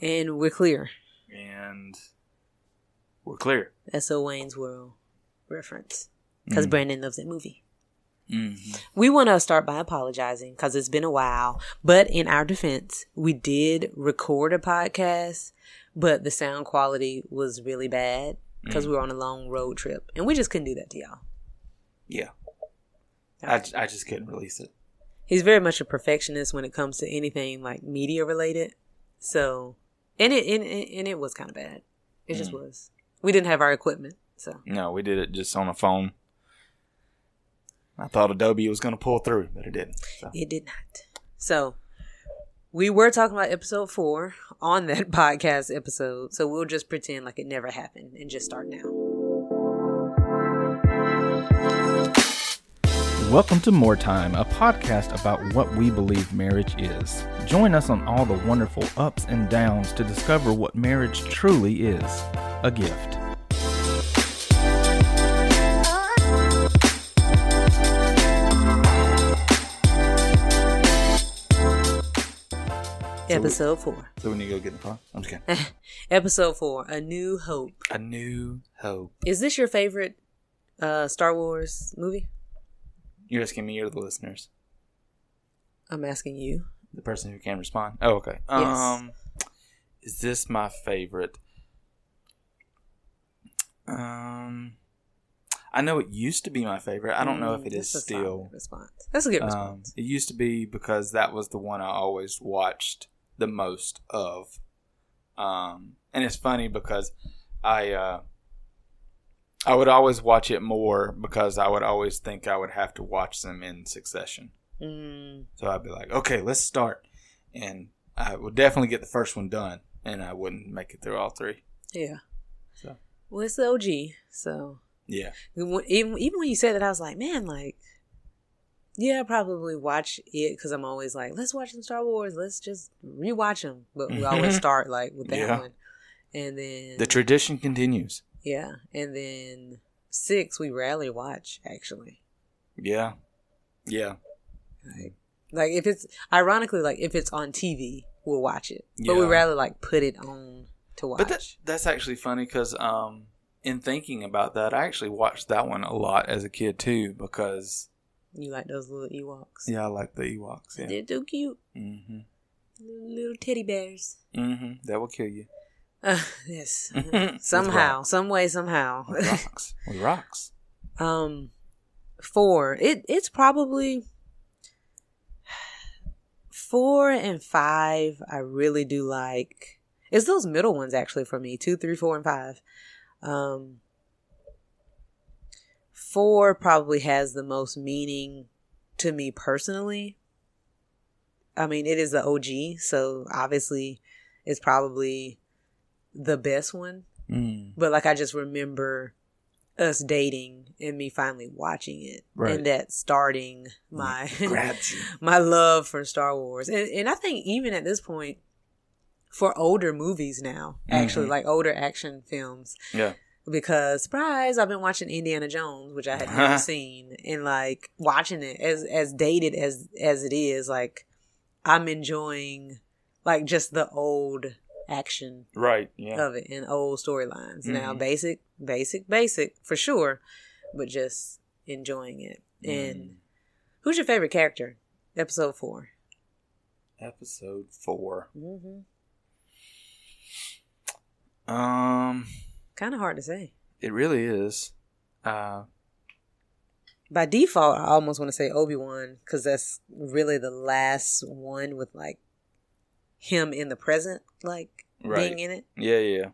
And we're clear. and we're clear. That's a Wayne's World reference. Because Mm. Brandon loves that movie. Mm-hmm. We want to start by apologizing because it's been a while. But in our defense, we did record a podcast, but the sound quality was really bad because we were on a long road trip. And we just couldn't do that to y'all. Yeah, I, I just couldn't release it. He's very much a perfectionist when it comes to anything like media related. So, and it, and, and it was kind of bad. It just mm. was. We didn't have our equipment. So, No, we did it just on a phone. I thought Adobe was going to pull through, but it didn't. So. It did not. So we were talking about episode four on that podcast episode. So we'll just pretend like it never happened and just start now. Welcome to More Time, a podcast about what we believe marriage is. Join us on all the wonderful ups and downs to discover what marriage truly is a gift. Episode four. So when you go get in the car, I'm just kidding. Episode four. A New Hope. A new hope. Is this your favorite uh, Star Wars movie? You're asking me or the listeners, I'm asking you. the person who can respond. Oh, okay. Yes. Um, is this my favorite? Um, I know it used to be my favorite. I don't know if it is Mm, is a still. response. That's a good Um, response. it used to be because that was the one I always watched the most of. Um, and it's funny because I uh, I would always watch it more because I would always think I would have to watch them in succession. Mm, So I'd be like, okay, let's start, and I would definitely get the first one done, and I wouldn't make it through all three. yeah. So Well, it's the OG. So yeah, even even when you said that, I was like, man, like, yeah, I probably watch it because I'm always like, let's watch some Star Wars. Let's just rewatch them. But we always start like with that Yeah. one, and then the tradition continues. Yeah, and then six we rarely watch actually. Yeah, yeah, Like, like if it's ironically like if it's on TV, we'll watch it, but we Yeah. rather like put it on to watch. But that, that's actually funny because um, in thinking about that, I actually watched that one a lot as a kid too. Because you like those little Ewoks? yeah, I like the Ewoks. Yeah. They're too cute, Mm-hmm. little, little teddy bears. Mm-hmm. That will kill you. Uh, yes, somehow, some way, somehow. With rocks. With rocks. um, four. It it's probably four and five. I really do like. It's those middle ones actually for me. Two, three, four, and five. Um, four probably has the most meaning to me personally. I mean, it is the OG, so obviously, it's probably the best one. Mm. But like I just remember us dating and me finally watching it Right. and that starting my my love for Star Wars. And and I think even at this point for older movies now, actually Mhm. like older action films Yeah. because surprise I've been watching Indiana Jones which I had never seen and like watching it as as dated as as it is like I'm enjoying like just the old action Right. Yeah. of it and old storylines. Now, Mhm. basic, basic, basic for sure, but just enjoying it. And Mm. who's your favorite character? Episode four. Episode four. Mm-hmm. Um, Kind of hard to say. it really is. Uh, By default, I almost want to say Obi Wan because that's really the last one with like him in the present, like Right. being in it. Yeah, yeah.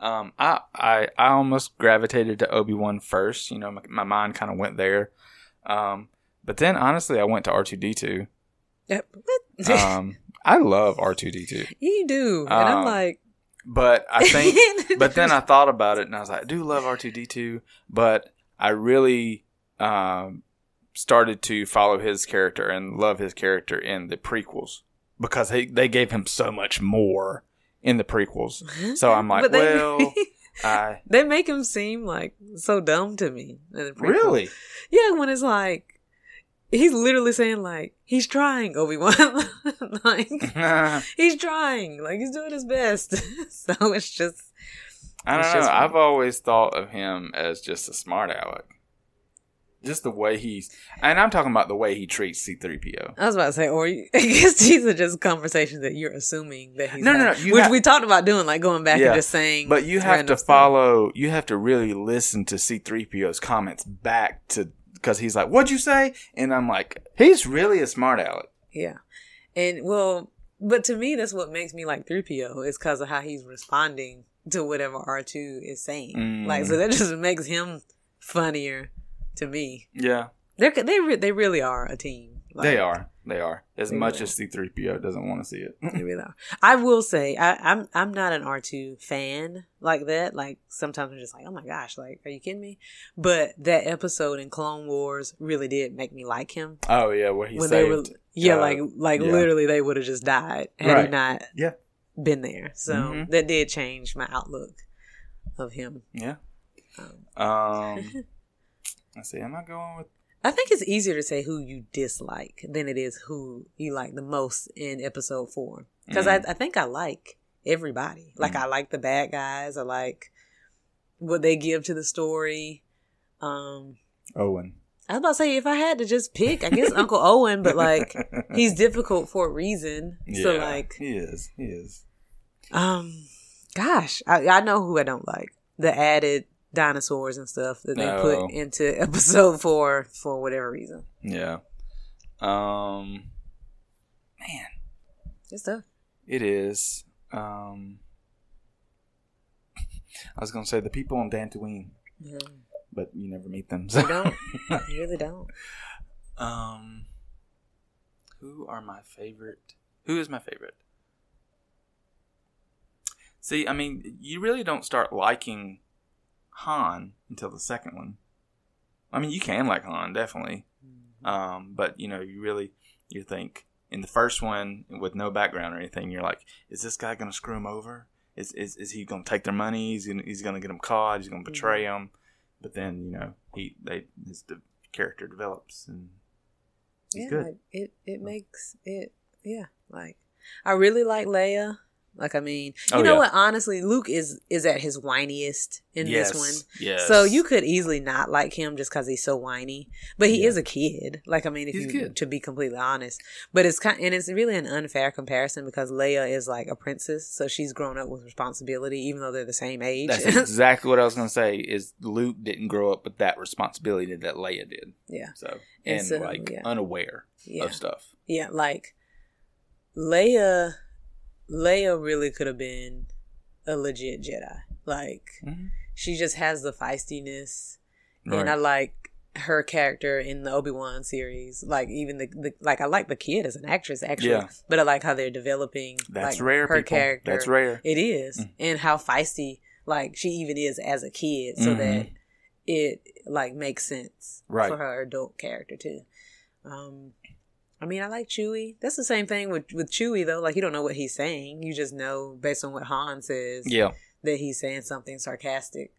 Um, I, I, I almost gravitated to Obi Wan first. You know, my, my mind kind of went there. Um, but then honestly, I went to R two D two. What? Um, I love R two D two, you do, and I'm um, like, but I think, but then I thought about it and I was like, I do love R two D two, but I really um started to follow his character and love his character in the prequels because they they gave him so much more in the prequels. So I'm like, they- well, I they make him seem like so dumb to me. in the really. Yeah, when it's like he's literally saying like he's trying Obi Wan, like he's trying, like he's doing his best. so it's just I don't know. I've always thought of him as just a smart aleck. Just the way he's, and I'm talking about the way he treats C3PO. I was about to say, or you, I guess these are just conversations that you're assuming that he's No, no, having, no, which have- we talked about doing, like going back Yeah, and just saying. But you have to stuff. follow, you have to really listen to C3PO's comments back to, because he's like, what'd you say? And I'm like, he's really a smart aleck. Yeah, and well, but to me, that's what makes me like three PO is because of how he's responding to whatever R two is saying. Mm. Like, so that just makes him funnier to me. Yeah. They're they re- they really are a team. Like, they are. They are. As They much really as C3PO doesn't want to see it. They really are. I will say I, I'm I'm not an R two fan like that. Like sometimes I'm just like, oh my gosh, like are you kidding me? But that episode in Clone Wars really did make me like him. oh, yeah, where he when saved. they were yeah, uh, like like yeah. literally they would have just died had he not Yeah. been there. So Mhm. that did change my outlook of him. Yeah. Um, Um, let's see. Am I going with I think it's easier to say who you dislike than it is who you like the most in episode four. Because Mm. I, I think I like everybody. Like I like the bad guys. I like what they give to the story. Um, Owen? I was about to say if I had to just pick, I guess Uncle Owen, but like he's difficult for a reason. So like, he is. He is. um, gosh, I, I know who I don't like. The added dinosaurs and stuff that they No. put into episode four for whatever reason. Yeah. Um. Man, It's tough. it is. Um. I was gonna say the people on Dantooine, Yeah. but you never meet them. You don't. You really don't. um. Who are my favorite? Who is my favorite? See, I mean, you really don't start liking Han until the second one. I mean, you can like Han, definitely. Um, but you know, you really you think in the first one with no background or anything, you're like, is this guy gonna screw him over? Is is, is he gonna take their money? He's gonna he's gonna get them caught. He's gonna betray them. But then you know he they his the character develops and yeah, good. like it it makes it yeah, like I really like Leia. Like I mean, you Oh, know yeah. what? Honestly, Luke is is at his whiniest in yes, this one. Yes. So you could easily not like him just because he's so whiny, but he Yeah. is a kid. Like I mean, if He's you to be completely honest, but it's kind and it's really an unfair comparison because Leia is like a princess, so she's grown up with responsibility, even though they're the same age. That's exactly what I was gonna say. Is Luke didn't grow up with that responsibility that Leia did. yeah, So And and, so, like yeah. unaware of stuff. Yeah, like Leia Leia really could have been a legit Jedi. Like Mhm. she just has the feistiness and I like her character in the Obi-Wan series. Like even the, the like I like the kid as an actress actually, Yeah. but I like how they're developing That's like, rare. her people. character. That's rare. It is. Mm. And how feisty like she even is as a kid so Mhm. that it like makes sense Right. for her adult character too. Um I mean, I like Chewie. That's the same thing with with Chewie though. Like you don't know what he's saying. You just know based on what Han says Yeah. that he's saying something sarcastic.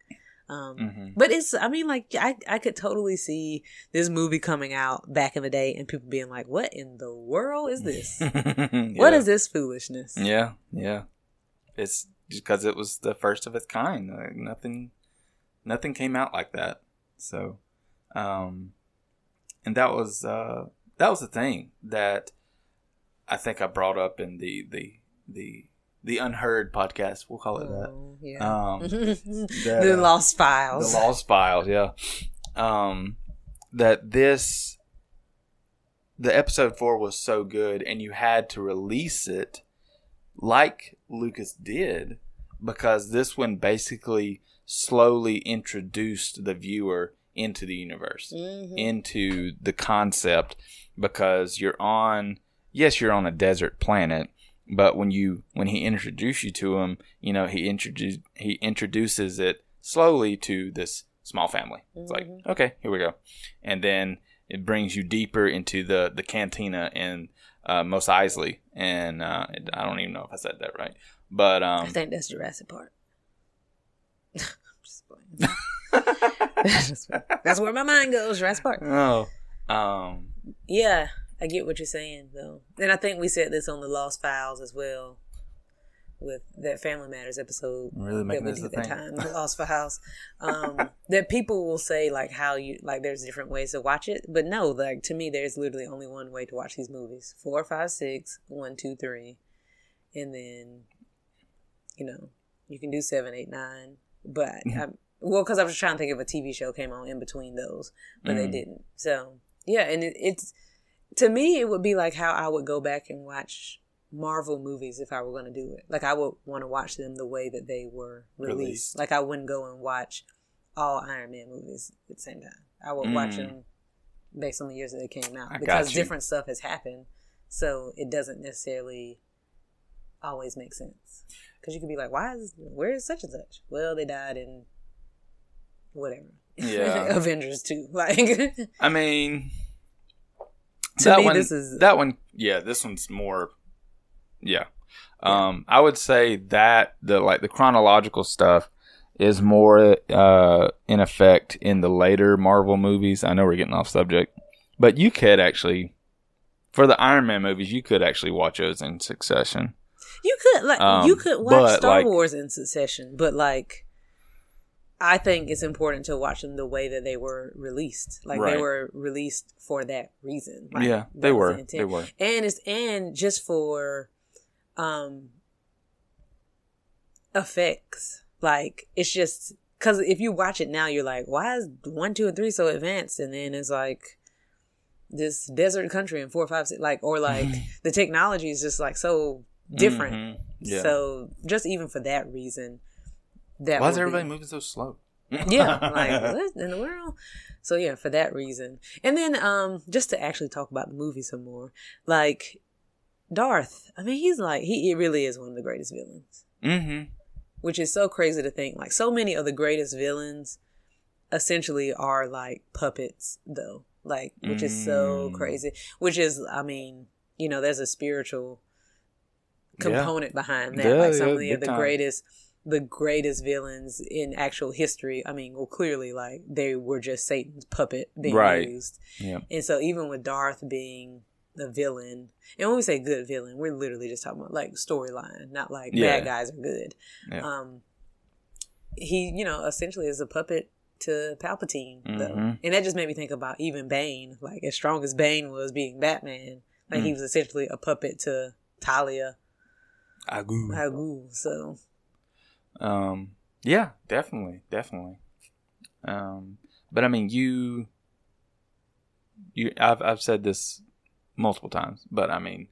Um hmm but it's I mean like I I could totally see this movie coming out back in the day and people being like, "What in the world is this? What is this foolishness?" Yeah, yeah. It's because it was the first of its kind. Like, nothing, nothing came out like that. So, um, and that was uh, that was the thing that I think I brought up in the the the the unheard podcast. We'll call it that. Oh, yeah. Um, the uh, Lost Files. The Lost Files, yeah. Um, that this, the episode four was so good, and you had to release it like Lucas did, because this one basically slowly introduced the viewer into the universe, Mhm. into the concept, because you're on, yes, you're on a desert planet. But when you when he introduced you to him, you know he introduced he introduces it slowly to this small family. It's like Mhm. okay, here we go, and then it brings you deeper into the the cantina in uh, Mos Eisley, and uh, I don't even know if I said that right, but um, I think that's Jurassic Park. I'm just playing. That's where my mind goes. Jurassic Park. oh, um, Yeah, I get what you're saying though, and I think we said this on the Lost Files as well, with that Family Matters episode Really that we this did a at the thing. time, the Lost Files. Um, that people will say like how you like there's different ways to watch it, but no, like to me, there's literally only one way to watch these movies: four, five, six, one, two, three, and then you know you can do seven, eight, nine, but Mm-hmm. I'm, well, because I was trying to think if a TV show came on in between those, but they Mm. didn't. So yeah, and it, it's to me, it would be like how I would go back and watch Marvel movies if I were going to do it. Like I would want to watch them the way that they were released. Released. Like I wouldn't go and watch all Iron Man movies at the same time. I would watch Mm. them based on the years that they came out I because different stuff has happened. So it doesn't necessarily always make sense because you could be like, "Why is where is such and such?" Well, they died in whatever. Yeah. Avengers two. Like I mean, To that me, one, this is- that one. Yeah, this one's more. Yeah, um, I would say that the like the chronological stuff is more uh, in effect in the later Marvel movies. I know we're getting off subject, but you could actually, for the Iron Man movies, you could actually watch those in succession. You could like Um, you could watch Star like- Wars in succession, but like I think it's important to watch them the way that they were released. Like they were released for that reason. Like, yeah, they were. the. They were. And it's and just for um effects. Like it's just because if you watch it now, you're like, why is one, two, and three so advanced? And then it's like this desert country in four, five, six, like or like the technology is just like so different. Mhm. Yeah. So just even for that reason, that Why is be- everybody moving so slow? yeah, like what in the world? So yeah, for that reason, and then um, just to actually talk about the movie some more, like Darth. I mean, he's like he, he really is one of the greatest villains, mm-hmm. which is so crazy to think. Like so many of the greatest villains, essentially are like puppets, though. Like which is so Mm. crazy. Which is, I mean, you know, there's a spiritual Yeah. component behind that. Yeah, like some yeah, of the, the greatest the greatest villains in actual history. I mean, well clearly like they were just Satan's puppet being Right. used. Yeah. And so even with Darth being the villain, and when we say good villain, we're literally just talking about like storyline, not like Yeah. bad guys are good. Yeah. Um he, you know, essentially is a puppet to Palpatine though. Mhm. And that just made me think about even Bane, like as strong as Bane was being Batman, like Mm. he was essentially a puppet to Talia Agoo. Al Ghul. So Um, yeah, definitely, definitely. Um, but I mean, you, you, I've I've said this multiple times, but I mean,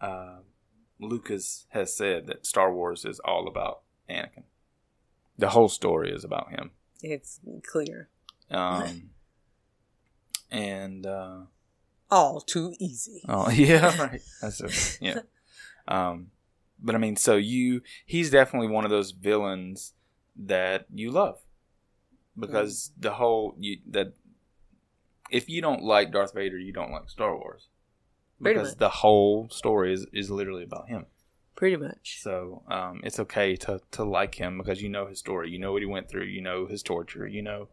uh, Lucas has said that Star Wars is all about Anakin. The whole story is about him. it's clear. Um, and uh, All too easy. Oh yeah, right. That's it. Yeah. Um, but I mean, so you he's definitely one of those villains that you love because the whole you that if you don't like Darth Vader, you don't like Star Wars because the whole story is is literally about him. Pretty much. So um, it's okay to to like him because you know his story, you know what he went through, you know his torture, you know.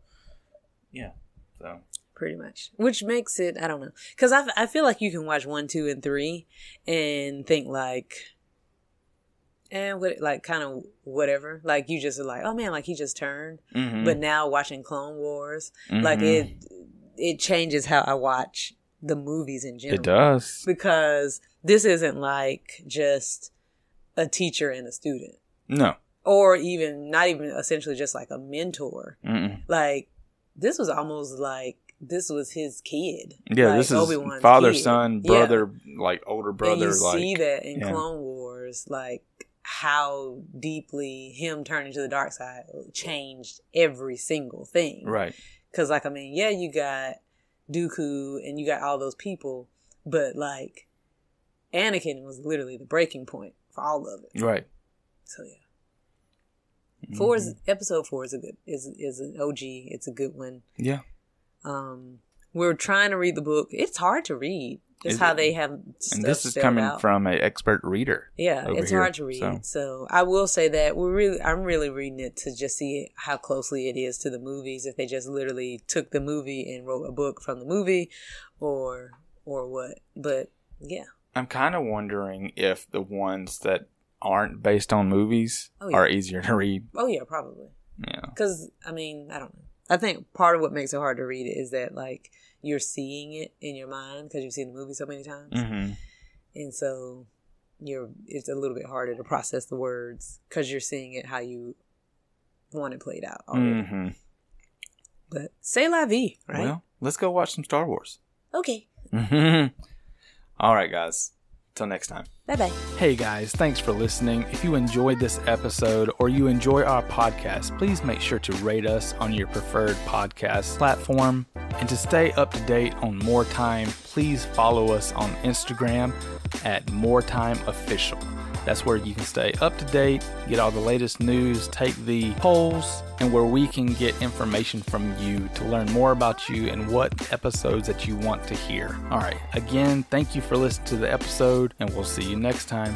Yeah. So Pretty much. Which makes it, I don't know. Because I, I feel like you can watch one, two, and three and think like, and what, like kind of whatever. Like you just are like, oh man, like he just turned. mhm. But now watching Clone Wars, like Mhm. it, it changes how I watch the movies in general. it does. Because this isn't like just a teacher and a student. No. Or even, not even essentially just like a mentor. Mm-mm. like this was almost like this was his kid. Yeah, Like, this is Obi-Wan's father, kid. son, Yeah. brother, like older and brother. you like see that in yeah. Clone Wars, like how deeply him turning to the dark side changed every single thing. right, Because, like, I mean, yeah, you got Dooku and you got all those people, but like Anakin was literally the breaking point for all of it. right. So yeah. Four Mm-hmm. is episode four is a good is is an OG. It's a good one. Yeah, Um, we're trying to read the book. It's hard to read. That's how it? they have and uh, this is coming out. from an expert reader. Yeah, it's here, hard to read. so. So. I will say that we're really I'm really reading it to just see how closely it is to the movies. If they just literally took the movie and wrote a book from the movie, or or what. But yeah, I'm kind of wondering if the ones that aren't based on movies Oh, yeah. are easier to read. oh yeah, probably. Yeah. Because I mean, I don't know. I think part of what makes it hard to read it is that like you're seeing it in your mind because you've seen the movie so many times, hmm and so you're it's a little bit harder to process the words because you're seeing it how you want it played out already. hmm But say la vie, right? Well, let's go watch some Star Wars. okay. All right, guys. Till next time. Bye bye. Hey guys, thanks for listening. If you enjoyed this episode or you enjoy our podcast, please make sure to rate us on your preferred podcast platform. And to stay up to date on More Time, please follow us on Instagram at More Time Official. That's where you can stay up to date, get all the latest news, take the polls, and where we can get information from you to learn more about you and what episodes that you want to hear. All right, again, thank you for listening to the episode, and we'll see you next time.